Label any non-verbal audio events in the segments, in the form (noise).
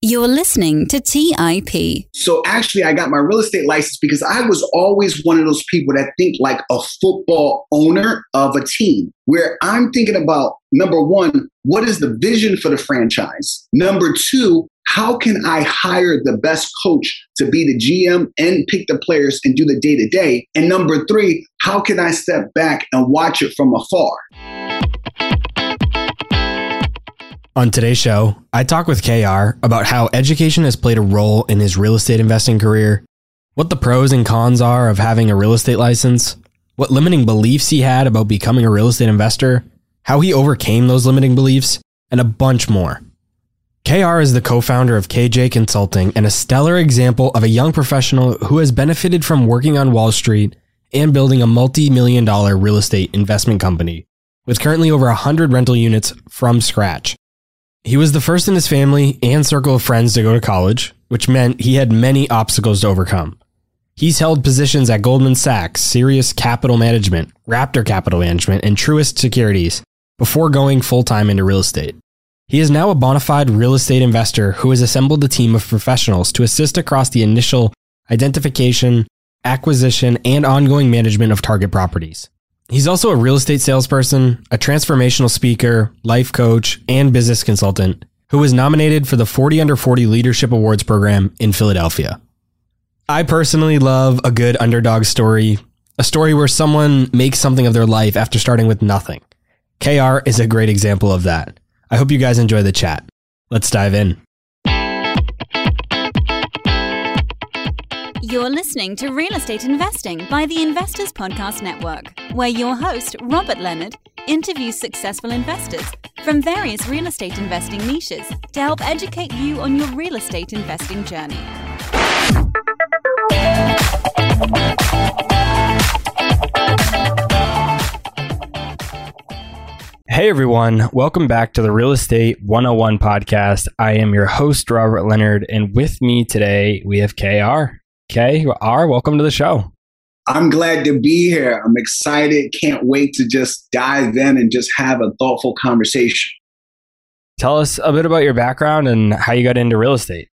You're listening to TIP. So actually, I got my real estate license because I was always one of those people that think like a football owner of a team, where I'm thinking about number one, what is the vision for the franchise? Number two, how can I hire the best coach to be the GM and pick the players and do the day to day? And number three, how can I step back and watch it from afar? On today's show, I talk with KAYR about how education has played a role in his real estate investing career, what the pros and cons are of having a real estate license, what limiting beliefs he had about becoming a real estate investor, how he overcame those limiting beliefs, and a bunch more. KAYR is the co founder of KJ Consulting and a stellar example of a young professional who has benefited from working on Wall Street and building a multi million dollar real estate investment company with currently over 100 rental units from scratch. He was the first in his family and circle of friends to go to college, which meant he had many obstacles to overcome. He's held positions at Goldman Sachs, Sirius Capital Management, Raptor Capital Management, and Truist Securities before going full time into real estate. He is now a bona fide real estate investor who has assembled a team of professionals to assist across the initial identification, acquisition, and ongoing management of target properties. He's also a real estate salesperson, a transformational speaker, life coach, and business consultant who was nominated for the 40 Under 40 Leadership Awards program in Philadelphia. I personally love a good underdog story, a story where someone makes something of their life after starting with nothing. KAYR is a great example of that. I hope you guys enjoy the chat. Let's dive in. You're listening to Real Estate Investing by the Investors Podcast Network, where your host, Robert Leonard, interviews successful investors from various real estate investing niches to help educate you on your real estate investing journey. Hey everyone, welcome back to the Real Estate 101 podcast. I am your host, Robert Leonard, and with me today we have KAYR. KAYR, welcome to the show. I'm glad to be here. I'm excited. Can't wait to just dive in and just have a thoughtful conversation. Tell us a bit about your background and how you got into real estate.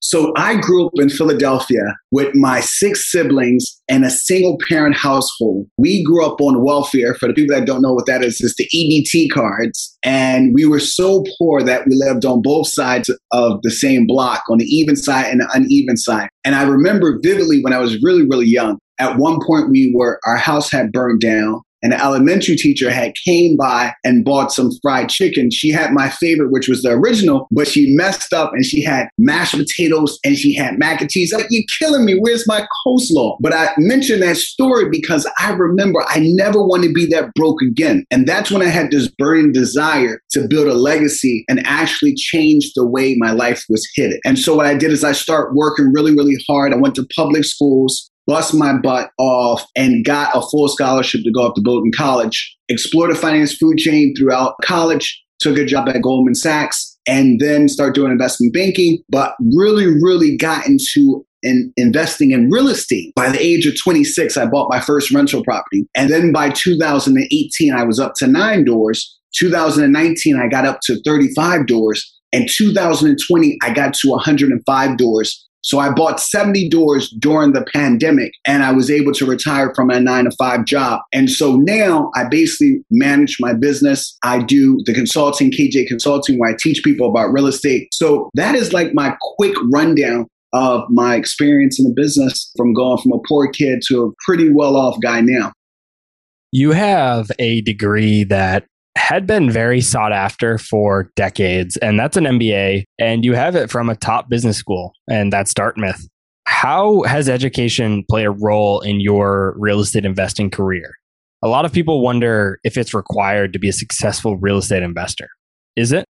So I grew up in Philadelphia with my six siblings and a single parent household. We grew up on welfare. For the people that don't know what that is, it's the EBT cards. And we were so poor that we lived on both sides of the same block, on the even side and the uneven side. And I remember vividly when I was really, really young. At one point, we were, our house had burned down the elementary teacher had came by and bought some fried chicken. She had my favorite, which was the original, but she messed up and she had mashed potatoes and she had mac and cheese. Like, you're killing me. Where's my coleslaw? But I mentioned that story because I remember I never want to be that broke again. And that's when I had this burning desire to build a legacy and actually change the way my life was hit. And so what I did is I start working really, really hard. I went to public schools bust my butt off and got a full scholarship to go up to Bowdoin College, explored the finance food chain throughout college, took a job at Goldman Sachs, and then start doing investment banking, but really, really got into in investing in real estate. By the age of 26, I bought my first rental property. And then by 2018, I was up to nine doors. 2019, I got up to 35 doors. And 2020, I got to 105 doors. So I bought 70 doors during the pandemic and I was able to retire from my nine to five job. And so now I basically manage my business. I do the consulting, KJ Consulting, where I teach people about real estate. So that is like my quick rundown of my experience in the business from going from a poor kid to a pretty well off guy now. You have a degree that had been very sought after for decades, and that's an MBA, and you have it from a top business school, and that's Dartmouth. How has education played a role in your real estate investing career? A lot of people wonder if it's required to be a successful real estate investor. Is it?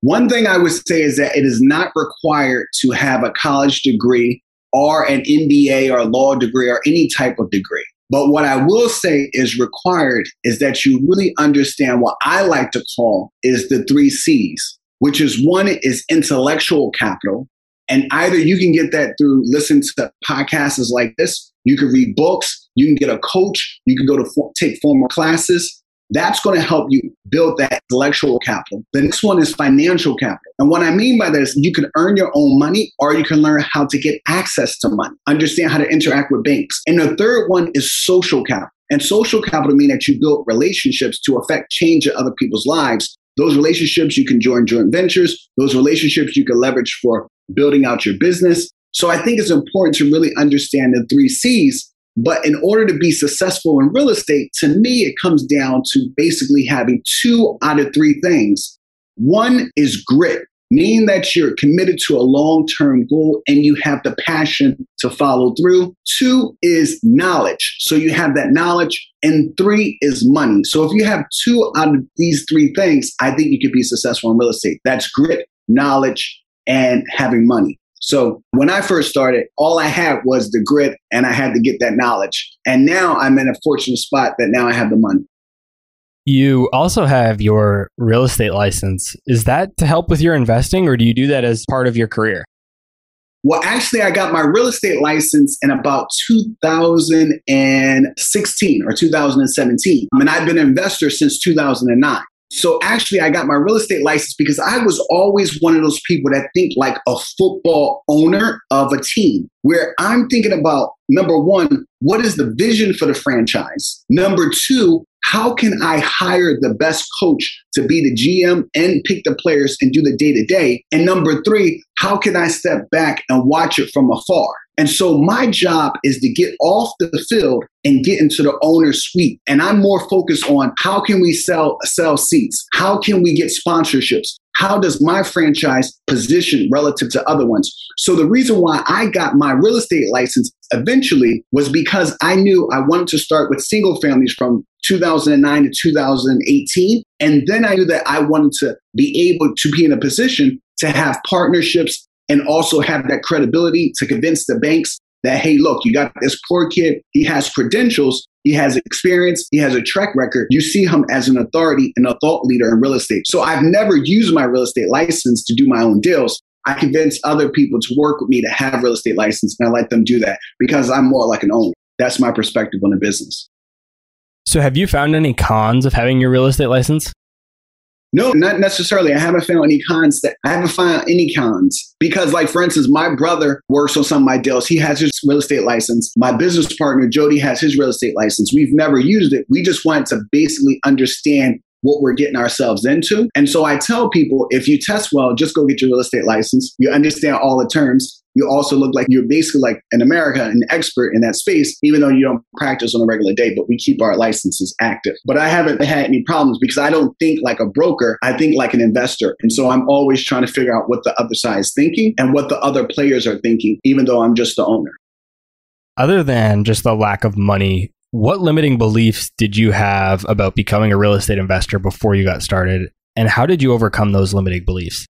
One thing I would say is that it is not required to have a college degree or an MBA or a law degree or any type of degree. But what I will say is required is that you really understand what I like to call is the three C's, which is one is intellectual capital. And either you can get that through listening to podcasts like this, you can read books, you can get a coach, you can go to take formal classes. That's going to help you build that intellectual capital. The next one is financial capital. And what I mean by that is you can earn your own money or you can learn how to get access to money, understand how to interact with banks. And the third one is social capital. And social capital mean that you build relationships to affect change in other people's lives. Those relationships you can join joint ventures. Those relationships you can leverage for building out your business. So I think it's important to really understand the three C's. But in order to be successful in real estate, to me, it comes down to basically having two out of three things. One is grit meaning that you're committed to a long term goal and you have the passion to follow through. Two is knowledge. So you have that knowledge. And three is money. So if you have two out of these three things, I think you could be successful in real estate. That's grit, knowledge, and having money. So when I first started, all I had was the grit and I had to get that knowledge. And now I'm in a fortunate spot that now I have the money. You also have your real estate license. Is that to help with your investing or do you do that as part of your career? Well, actually, I got my real estate license in about 2016 or 2017. I mean, I've been an investor since 2009. So actually, I got my real estate license because I was always one of those people that think like a football owner of a team, where I'm thinking about number one, what is the vision for the franchise? Number two, how can I hire the best coach to be the GM and pick the players and do the day to day? And number three, how can I step back and watch it from afar? And so my job is to get off the field and get into the owner's suite. And I'm more focused on how can we sell sell seats? How can we get sponsorships? How does my franchise position relative to other ones? So the reason why I got my real estate license eventually was because I knew I wanted to start with single families from 2009 to 2018. And then I knew that I wanted to be able to be in a position to have partnerships and also have that credibility to convince the banks that, hey, look, you got this poor kid. He has credentials, he has experience, he has a track record. You see him as an authority and a thought leader in real estate. So I've never used my real estate license to do my own deals. I convince other people to work with me to have real estate license, and I let them do that because I'm more like an owner. That's my perspective on the business. So, have you found any cons of having your real estate license? No, not necessarily. I haven't found any cons that I haven't found any cons because, like for instance, my brother works on some of my deals. He has his real estate license. My business partner Jody has his real estate license. We've never used it. We just want to basically understand what we're getting ourselves into. And so I tell people if you test well, just go get your real estate license. You understand all the terms you also look like you're basically like in America, an expert in that space, even though you don't practice on a regular day, but we keep our licenses active. But I haven't had any problems because I don't think like a broker, I think like an investor. And so I'm always trying to figure out what the other side is thinking and what the other players are thinking, even though I'm just the owner. Other than just the lack of money, what limiting beliefs did you have about becoming a real estate investor before you got started? And how did you overcome those limiting beliefs?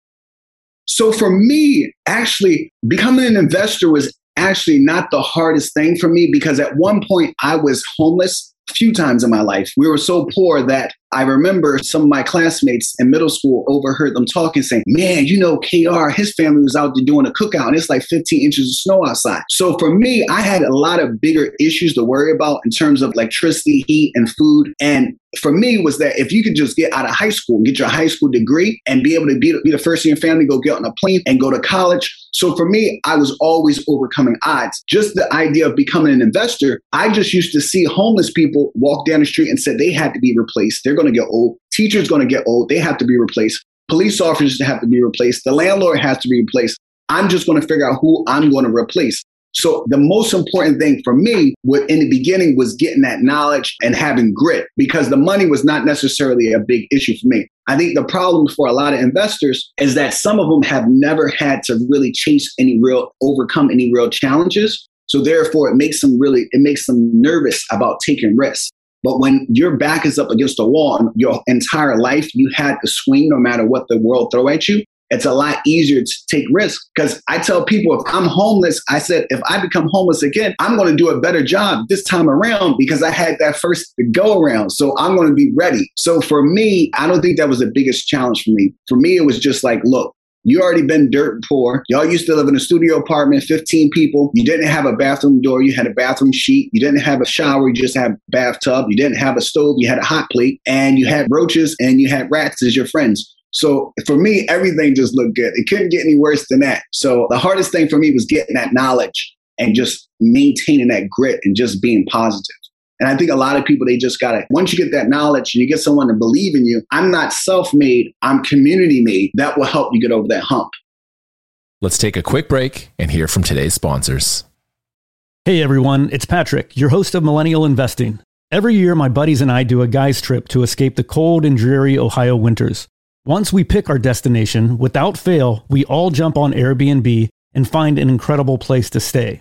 So for me, actually, becoming an investor was actually not the hardest thing for me because at one point I was homeless a few times in my life. We were so poor that I remember some of my classmates in middle school overheard them talking, saying, Man, you know, KAYR, his family was out there doing a cookout and it's like 15 inches of snow outside. So for me, I had a lot of bigger issues to worry about in terms of electricity, heat, and food. And for me was that if you could just get out of high school, get your high school degree, and be able to be, be the first in your family, go get on a plane and go to college. So for me, I was always overcoming odds. Just the idea of becoming an investor, I just used to see homeless people walk down the street and said they had to be replaced. They're going to get old. Teachers going to get old. They have to be replaced. Police officers have to be replaced. The landlord has to be replaced. I'm just going to figure out who I'm going to replace. So the most important thing for me in the beginning was getting that knowledge and having grit because the money was not necessarily a big issue for me. I think the problem for a lot of investors is that some of them have never had to really chase any real, overcome any real challenges. So therefore it makes them really, it makes them nervous about taking risks. But when your back is up against a wall and your entire life you had to swing no matter what the world throw at you, it's a lot easier to take risks. Because I tell people if I'm homeless, I said, if I become homeless again, I'm going to do a better job this time around because I had that first go around. So I'm going to be ready. So for me, I don't think that was the biggest challenge for me. For me, it was just like, look, You already been dirt poor. Y'all used to live in a studio apartment, 15 people. You didn't have a bathroom door. You had a bathroom sheet. You didn't have a shower. You just had a bathtub. You didn't have a stove. You had a hot plate and you had roaches and you had rats as your friends. So for me, everything just looked good. It couldn't get any worse than that. So the hardest thing for me was getting that knowledge and just maintaining that grit and just being positive. And I think a lot of people, they just got to, once you get that knowledge and you get someone to believe in you, I'm not self made, I'm community made. That will help you get over that hump. Let's take a quick break and hear from today's sponsors. Hey everyone, it's Patrick, your host of Millennial Investing. Every year, my buddies and I do a guy's trip to escape the cold and dreary Ohio winters. Once we pick our destination, without fail, we all jump on Airbnb and find an incredible place to stay.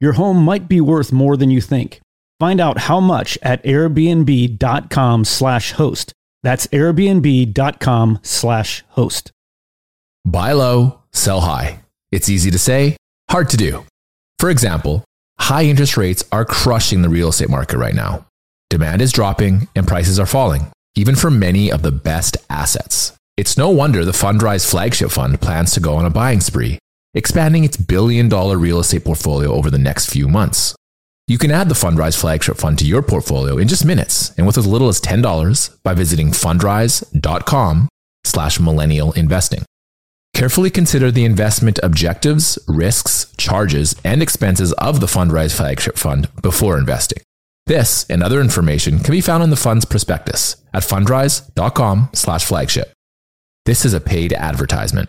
Your home might be worth more than you think. Find out how much at airbnb.com slash host. That's airbnb.com slash host. Buy low, sell high. It's easy to say, hard to do. For example, high interest rates are crushing the real estate market right now. Demand is dropping and prices are falling, even for many of the best assets. It's no wonder the Fundrise flagship fund plans to go on a buying spree, expanding its billion dollar real estate portfolio over the next few months. You can add the Fundrise flagship fund to your portfolio in just minutes and with as little as $10 by visiting fundrise.com slash millennial investing. Carefully consider the investment objectives, risks, charges, and expenses of the Fundrise flagship fund before investing. This and other information can be found in the fund's prospectus at fundrise.com slash flagship. This is a paid advertisement.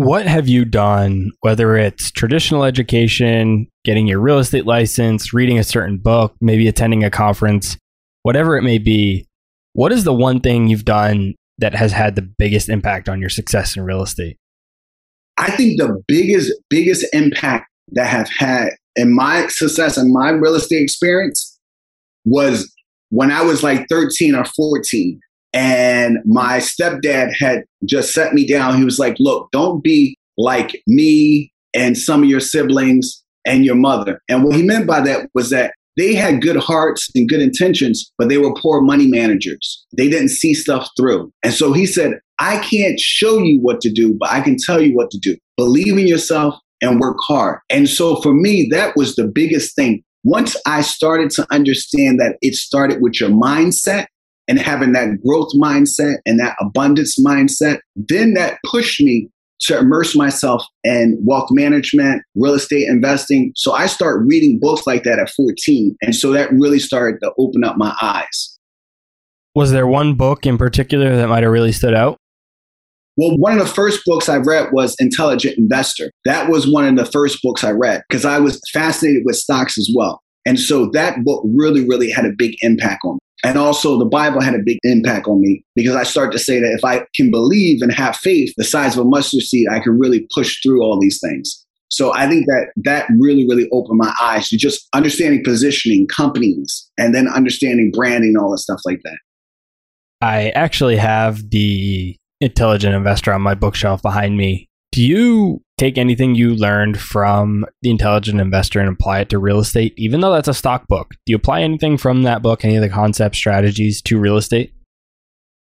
what have you done, whether it's traditional education, getting your real estate license, reading a certain book, maybe attending a conference, whatever it may be? What is the one thing you've done that has had the biggest impact on your success in real estate? I think the biggest, biggest impact that have had in my success and my real estate experience was when I was like 13 or 14. And my stepdad had just set me down. He was like, Look, don't be like me and some of your siblings and your mother. And what he meant by that was that they had good hearts and good intentions, but they were poor money managers. They didn't see stuff through. And so he said, I can't show you what to do, but I can tell you what to do. Believe in yourself and work hard. And so for me, that was the biggest thing. Once I started to understand that it started with your mindset and having that growth mindset and that abundance mindset, then that pushed me to immerse myself in wealth management, real estate investing. So I start reading books like that at 14. And so that really started to open up my eyes. Was there one book in particular that might have really stood out? Well, one of the first books I read was Intelligent Investor. That was one of the first books I read because I was fascinated with stocks as well. And so that book really, really had a big impact on me. And also, the Bible had a big impact on me because I start to say that if I can believe and have faith the size of a mustard seed, I can really push through all these things. So I think that that really, really opened my eyes to just understanding positioning companies and then understanding branding, all that stuff like that. I actually have the Intelligent Investor on my bookshelf behind me. Do you take anything you learned from The Intelligent Investor and apply it to real estate, even though that's a stock book? Do you apply anything from that book, any of the concept strategies to real estate?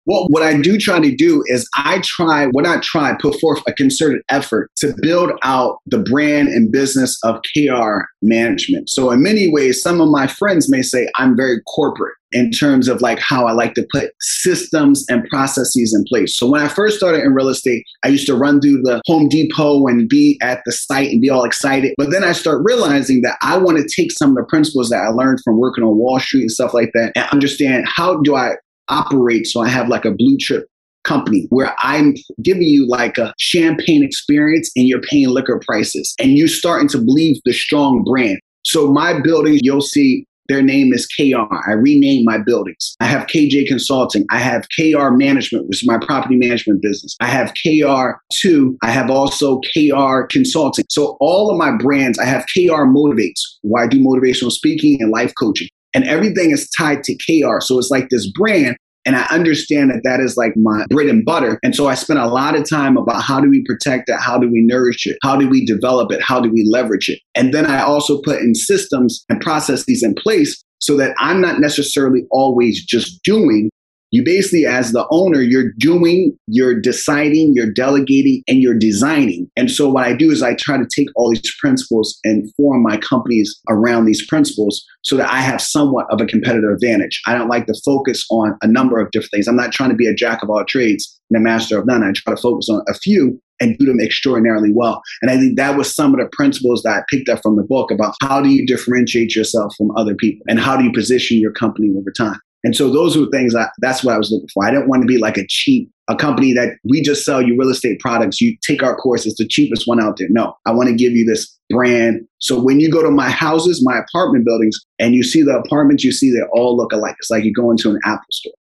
Well, what I do try to do is I try, what I try, put forth a concerted effort to build out the brand and business of KR management. So, in many ways, some of my friends may say I'm very corporate in terms of like how I like to put systems and processes in place. So, when I first started in real estate, I used to run through the Home Depot and be at the site and be all excited. But then I start realizing that I want to take some of the principles that I learned from working on Wall Street and stuff like that and understand how do I operate so I have like a blue chip company where I'm giving you like a champagne experience and you're paying liquor prices and you're starting to believe the strong brand. So my buildings, you'll see their name is KR. I renamed my buildings. I have KJ Consulting. I have KR Management, which is my property management business. I have KR2. I have also KR Consulting. So all of my brands, I have KR Motivates, where I do motivational speaking and life coaching and everything is tied to KR. So it's like this brand. And I understand that that is like my bread and butter. And so I spend a lot of time about how do we protect it? How do we nourish it? How do we develop it? How do we leverage it? And then I also put in systems and processes in place so that I'm not necessarily always just doing, you basically, as the owner, you're doing, you're deciding, you're delegating, and you're designing. And so, what I do is I try to take all these principles and form my companies around these principles so that I have somewhat of a competitive advantage. I don't like to focus on a number of different things. I'm not trying to be a jack of all trades and a master of none. I try to focus on a few and do them extraordinarily well. And I think that was some of the principles that I picked up from the book about how do you differentiate yourself from other people and how do you position your company over time. And so those were things that that's what I was looking for. I didn't want to be like a cheap, a company that we just sell you real estate products. You take our course, it's the cheapest one out there. No, I want to give you this brand. So when you go to my houses, my apartment buildings, and you see the apartments, you see they all look alike. It's like you go into an Apple store.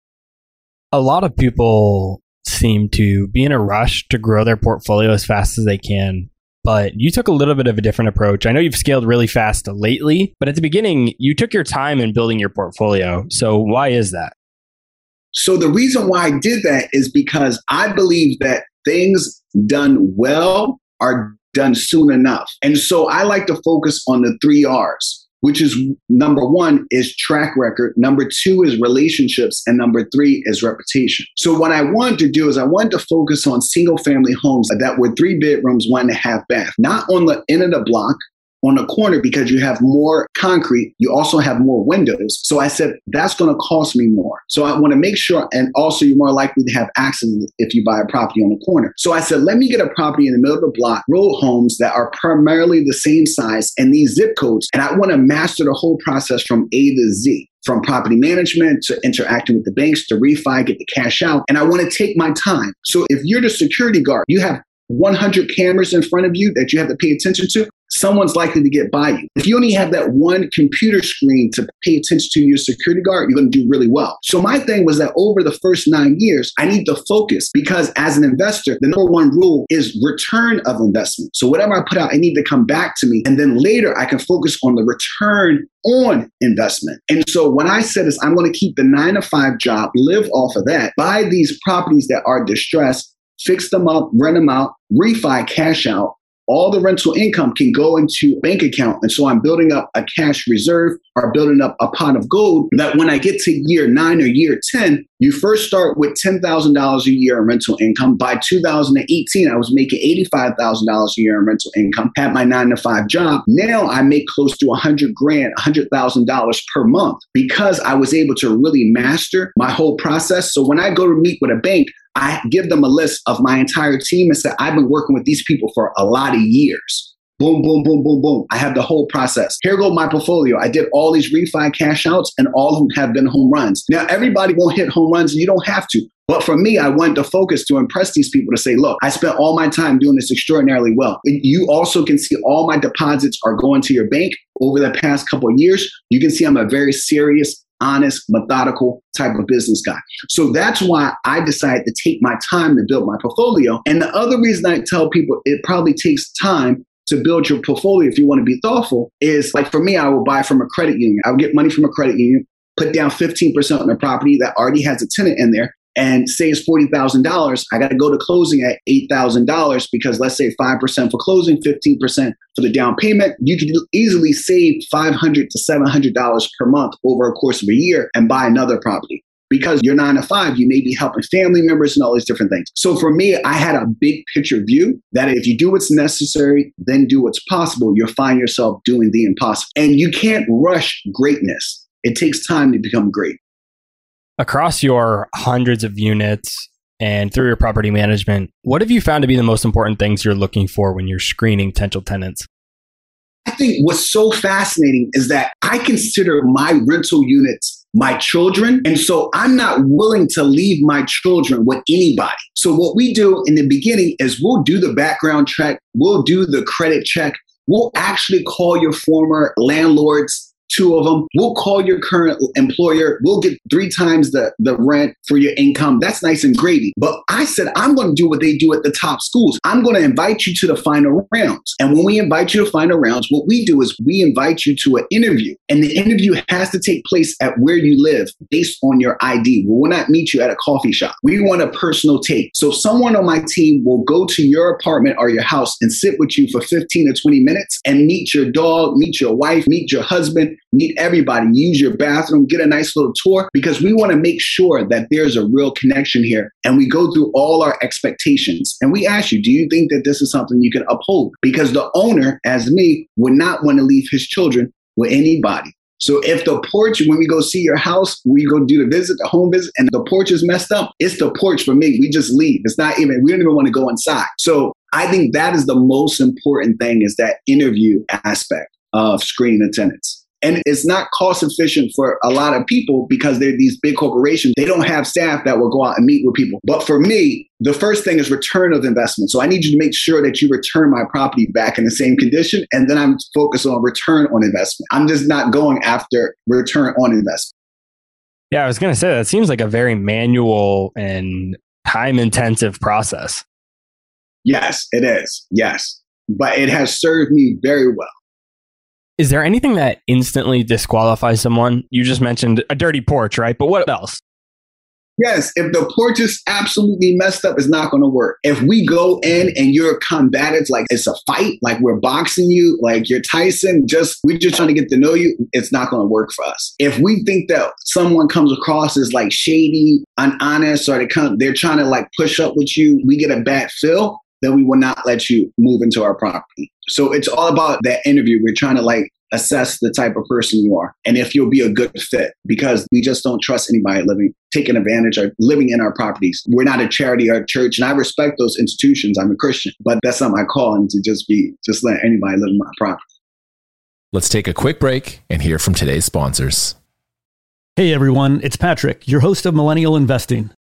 A lot of people seem to be in a rush to grow their portfolio as fast as they can but you took a little bit of a different approach. I know you've scaled really fast lately, but at the beginning, you took your time in building your portfolio. So, why is that? So, the reason why I did that is because I believe that things done well are done soon enough. And so, I like to focus on the three R's which is number one is track record, number two is relationships, and number three is reputation. So what I wanted to do is I wanted to focus on single family homes that were three bedrooms, one and a half bath, not on the end of the block, on a corner because you have more concrete. You also have more windows. So I said, that's going to cost me more. So I want to make sure, and also you're more likely to have accidents if you buy a property on the corner. So I said, let me get a property in the middle of the block, row homes that are primarily the same size and these zip codes. And I want to master the whole process from A to Z from property management to interacting with the banks to refi, get the cash out. And I want to take my time. So if you're the security guard, you have 100 cameras in front of you that you have to pay attention to someone's likely to get by you. If you only have that one computer screen to pay attention to your security guard, you're going to do really well. So my thing was that over the first nine years, I need to focus because as an investor, the number one rule is return of investment. So whatever I put out, I need to come back to me. And then later I can focus on the return on investment. And so what I said is I'm going to keep the nine to five job, live off of that, buy these properties that are distressed, fix them up, rent them out, refi, cash out, all the rental income can go into bank account. And so I'm building up a cash reserve or building up a pot of gold that when I get to year nine or year 10, you first start with $10,000 a year in rental income. By 2018, I was making $85,000 a year in rental income, had my nine to five job. Now I make close to 100 grand, $100,000 per month because I was able to really master my whole process. So when I go to meet with a bank, I give them a list of my entire team and say, I've been working with these people for a lot of years. Boom, boom, boom, boom, boom. I have the whole process. Here go my portfolio. I did all these refi cash outs and all of them have been home runs. Now, everybody won't hit home runs and you don't have to. But for me, I wanted to focus to impress these people to say, look, I spent all my time doing this extraordinarily well. You also can see all my deposits are going to your bank over the past couple of years. You can see I'm a very serious honest, methodical type of business guy. So that's why I decided to take my time to build my portfolio. And the other reason I tell people it probably takes time to build your portfolio if you want to be thoughtful is like for me, I will buy from a credit union. I would get money from a credit union, put down 15% on a property that already has a tenant in there. And say it's $40,000, I got to go to closing at $8,000 because let's say 5% for closing, 15% for the down payment. You can easily save $500 to $700 per month over a course of a year and buy another property. Because you're nine to five, you may be helping family members and all these different things. So for me, I had a big picture view that if you do what's necessary, then do what's possible, you'll find yourself doing the impossible. And you can't rush greatness. It takes time to become great across your hundreds of units and through your property management, what have you found to be the most important things you're looking for when you're screening potential tenants? I think what's so fascinating is that I consider my rental units my children. And so I'm not willing to leave my children with anybody. So what we do in the beginning is we'll do the background check, we'll do the credit check, we'll actually call your former landlords two of them. We'll call your current employer. We'll get three times the, the rent for your income. That's nice and gravy. But I said, I'm going to do what they do at the top schools. I'm going to invite you to the final rounds. And when we invite you to final rounds, what we do is we invite you to an interview. And the interview has to take place at where you live based on your ID. We will not meet you at a coffee shop. We want a personal take. So someone on my team will go to your apartment or your house and sit with you for 15 or 20 minutes and meet your dog, meet your wife, meet your husband, meet everybody, use your bathroom, get a nice little tour because we want to make sure that there's a real connection here. And we go through all our expectations and we ask you, do you think that this is something you can uphold? Because the owner, as me, would not want to leave his children with anybody. So if the porch, when we go see your house, we go do the visit, the home visit, and the porch is messed up, it's the porch for me. We just leave. It's not even, we don't even want to go inside. So I think that is the most important thing is that interview aspect of screening attendance. And it's not cost efficient for a lot of people because they're these big corporations. They don't have staff that will go out and meet with people. But for me, the first thing is return of investment. So I need you to make sure that you return my property back in the same condition. And then I'm focused on return on investment. I'm just not going after return on investment. Yeah, I was going to say that seems like a very manual and time intensive process. Yes, it is. Yes. But it has served me very well. Is there anything that instantly disqualifies someone? You just mentioned a dirty porch, right? But what else? Yes, if the porch is absolutely messed up, it's not going to work. If we go in and you're combative, like it's a fight, like we're boxing you, like you're Tyson, just we're just trying to get to know you, it's not going to work for us. If we think that someone comes across as like shady, unhonest, or they come, they're trying to like push up with you, we get a bad feel, then we will not let you move into our property. So it's all about that interview. We're trying to like assess the type of person you are and if you'll be a good fit because we just don't trust anybody living taking advantage or living in our properties. We're not a charity or a church and i respect those institutions. I'm a christian but that's not my calling to just be just let anybody live in my property. Let's take a quick break and hear from today's sponsors. Hey everyone. It's patrick your host of millennial investing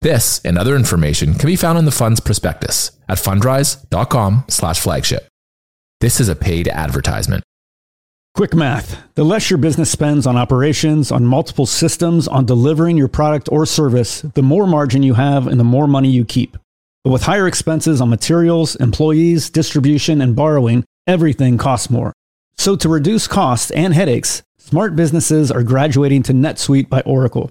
This and other information can be found in the fund's prospectus at fundrise.com slash flagship. This is a paid advertisement. Quick math the less your business spends on operations, on multiple systems, on delivering your product or service, the more margin you have and the more money you keep. But with higher expenses on materials, employees, distribution, and borrowing, everything costs more. So to reduce costs and headaches, smart businesses are graduating to NetSuite by Oracle.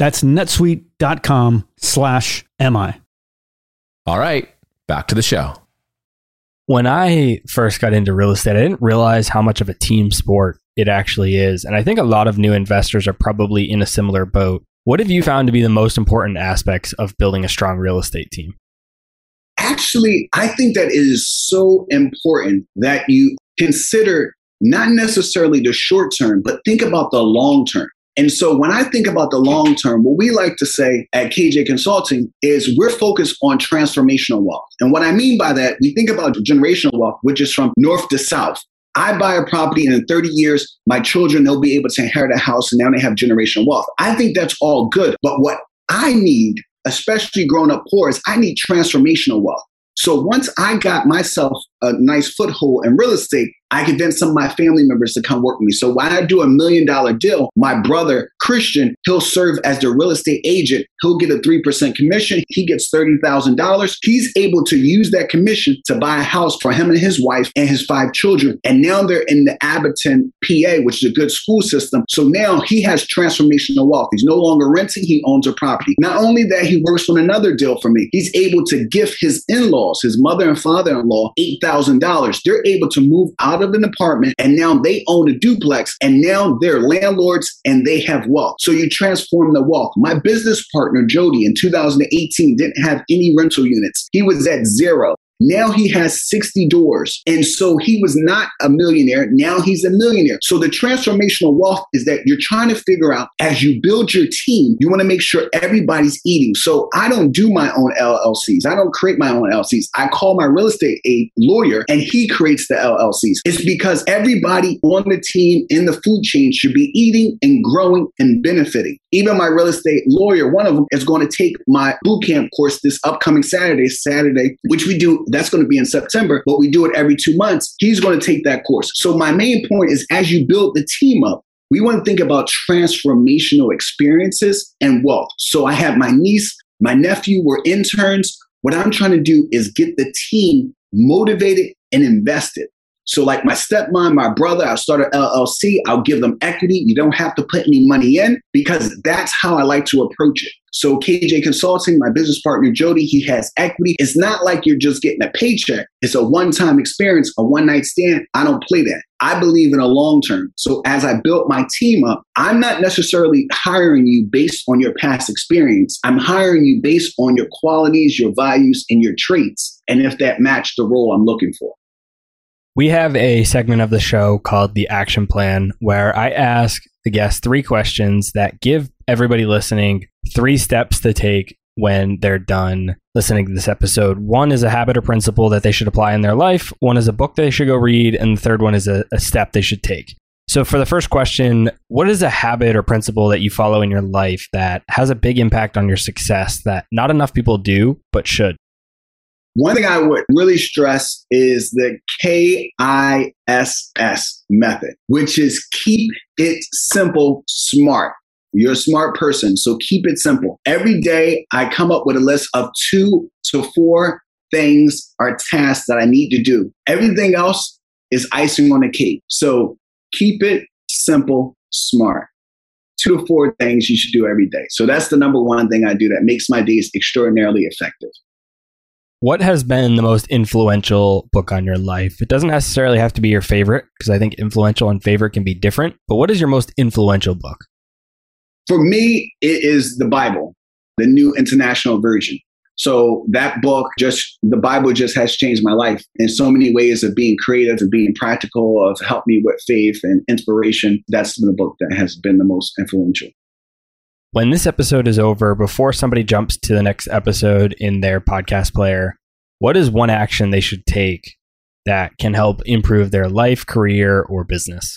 that's netsuite.com slash MI. All right, back to the show. When I first got into real estate, I didn't realize how much of a team sport it actually is. And I think a lot of new investors are probably in a similar boat. What have you found to be the most important aspects of building a strong real estate team? Actually, I think that it is so important that you consider not necessarily the short term, but think about the long term. And so when I think about the long term, what we like to say at KJ Consulting is we're focused on transformational wealth. And what I mean by that, we think about generational wealth, which is from north to south. I buy a property and in 30 years, my children, they'll be able to inherit a house and now they have generational wealth. I think that's all good. But what I need, especially growing up poor, is I need transformational wealth. So once I got myself a nice foothold in real estate, I convinced some of my family members to come work with me. So when I do a million dollar deal, my brother Christian, he'll serve as the real estate agent. He'll get a 3% commission. He gets $30,000. He's able to use that commission to buy a house for him and his wife and his five children. And now they're in the Abington, PA, which is a good school system. So now he has transformational wealth. He's no longer renting, he owns a property. Not only that, he works on another deal for me. He's able to gift his in laws, his mother and father in law, $8,000. They're able to move out out of an apartment and now they own a duplex and now they're landlords and they have wealth. So you transform the wealth. My business partner, Jody, in 2018 didn't have any rental units. He was at zero. Now he has 60 doors. And so he was not a millionaire. Now he's a millionaire. So the transformational wealth is that you're trying to figure out as you build your team, you want to make sure everybody's eating. So I don't do my own LLCs. I don't create my own LLCs. I call my real estate a lawyer and he creates the LLCs. It's because everybody on the team in the food chain should be eating and growing and benefiting. Even my real estate lawyer, one of them is going to take my boot camp course this upcoming Saturday, Saturday, which we do that's going to be in September, but we do it every two months. He's going to take that course. So my main point is as you build the team up, we want to think about transformational experiences and wealth. So I have my niece, my nephew, we're interns. What I'm trying to do is get the team motivated and invested. So, like my stepmom, my brother, I'll start an LLC. I'll give them equity. You don't have to put any money in because that's how I like to approach it. So, KJ Consulting, my business partner Jody, he has equity. It's not like you're just getting a paycheck. It's a one-time experience, a one-night stand. I don't play that. I believe in a long term. So as I built my team up, I'm not necessarily hiring you based on your past experience. I'm hiring you based on your qualities, your values, and your traits. And if that match the role I'm looking for. We have a segment of the show called the Action Plan where I ask the guests three questions that give everybody listening three steps to take when they're done listening to this episode. One is a habit or principle that they should apply in their life, one is a book they should go read, and the third one is a, a step they should take. So, for the first question, what is a habit or principle that you follow in your life that has a big impact on your success that not enough people do, but should? One thing I would really stress is the KISS method, which is keep it simple, smart. You're a smart person, so keep it simple. Every day, I come up with a list of two to four things or tasks that I need to do. Everything else is icing on the cake. So keep it simple, smart. Two to four things you should do every day. So that's the number one thing I do that makes my days extraordinarily effective. What has been the most influential book on your life? It doesn't necessarily have to be your favorite because I think influential and favorite can be different. But what is your most influential book? For me, it is the Bible, the New International Version. So that book just the Bible just has changed my life in so many ways of being creative, and being practical, of help me with faith and inspiration. That's the book that has been the most influential. When this episode is over, before somebody jumps to the next episode in their podcast player, what is one action they should take that can help improve their life, career, or business?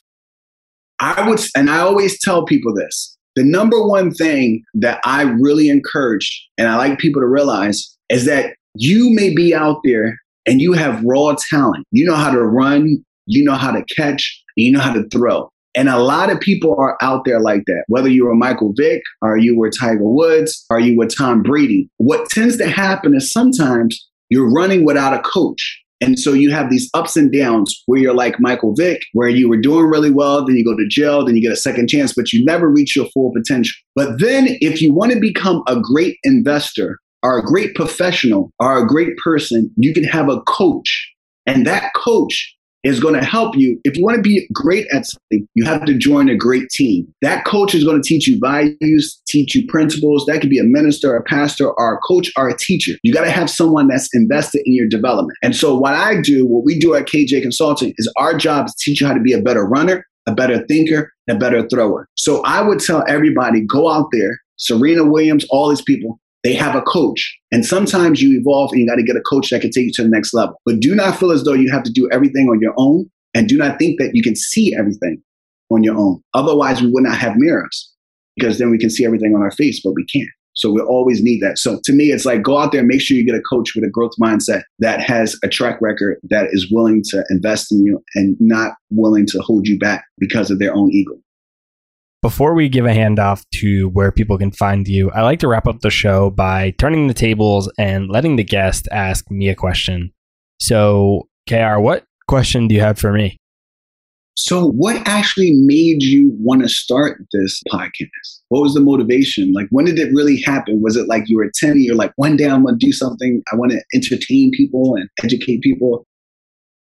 I would, and I always tell people this the number one thing that I really encourage and I like people to realize is that you may be out there and you have raw talent. You know how to run, you know how to catch, you know how to throw. And a lot of people are out there like that. Whether you were Michael Vick, or you were Tiger Woods, or you were Tom Brady. What tends to happen is sometimes you're running without a coach. And so you have these ups and downs where you're like Michael Vick, where you were doing really well, then you go to jail, then you get a second chance, but you never reach your full potential. But then if you want to become a great investor or a great professional or a great person, you can have a coach. And that coach is going to help you. If you want to be great at something, you have to join a great team. That coach is going to teach you values, teach you principles. That could be a minister, a pastor, or a coach, or a teacher. You got to have someone that's invested in your development. And so, what I do, what we do at KJ Consulting, is our job is to teach you how to be a better runner, a better thinker, a better thrower. So, I would tell everybody go out there, Serena Williams, all these people, they have a coach. And sometimes you evolve and you got to get a coach that can take you to the next level. But do not feel as though you have to do everything on your own. And do not think that you can see everything on your own. Otherwise, we would not have mirrors because then we can see everything on our face, but we can't. So we always need that. So to me, it's like go out there, and make sure you get a coach with a growth mindset that has a track record that is willing to invest in you and not willing to hold you back because of their own ego. Before we give a handoff to where people can find you, I like to wrap up the show by turning the tables and letting the guest ask me a question. So, KAYR, what question do you have for me? So, what actually made you want to start this podcast? What was the motivation? Like, when did it really happen? Was it like you were 10 you're like, one day I'm going to do something, I want to entertain people and educate people?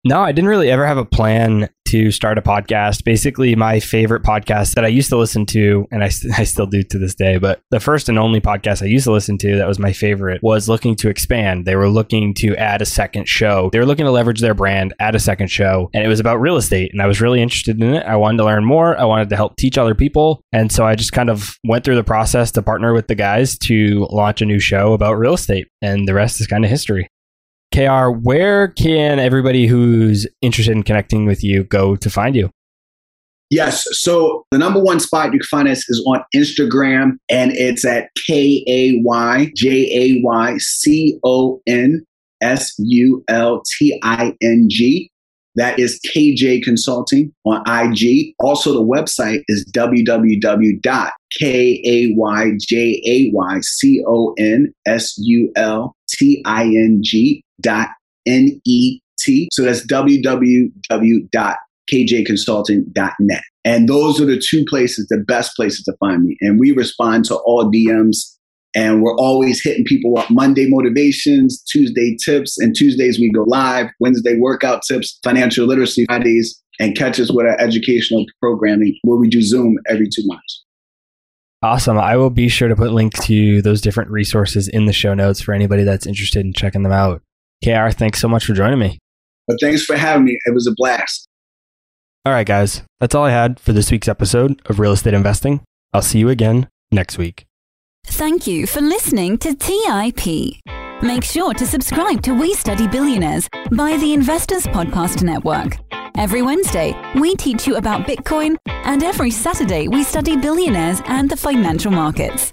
No, I didn't really ever have a plan to start a podcast. Basically, my favorite podcast that I used to listen to, and I, (laughs) I still do to this day, but the first and only podcast I used to listen to that was my favorite was looking to expand. They were looking to add a second show. They were looking to leverage their brand, add a second show, and it was about real estate. And I was really interested in it. I wanted to learn more. I wanted to help teach other people. And so I just kind of went through the process to partner with the guys to launch a new show about real estate. And the rest is kind of history. KAYR, where can everybody who's interested in connecting with you go to find you? Yes. So the number one spot you can find us is on Instagram, and it's at K A Y J A Y C O N S U L T I N G. That is KJ Consulting on IG. Also, the website is www.kayconsulting dot net. So that's www.kjconsulting.net. And those are the two places, the best places to find me. And we respond to all DMs and we're always hitting people up Monday motivations, Tuesday tips, and Tuesdays we go live, Wednesday workout tips, financial literacy Fridays, and catch us with our educational programming where we do Zoom every two months. Awesome. I will be sure to put links to those different resources in the show notes for anybody that's interested in checking them out. KAYR, thanks so much for joining me. But thanks for having me. It was a blast. All right, guys. That's all I had for this week's episode of Real Estate Investing. I'll see you again next week. Thank you for listening to TIP. Make sure to subscribe to We Study Billionaires by the Investors Podcast Network. Every Wednesday, we teach you about Bitcoin, and every Saturday, we study billionaires and the financial markets.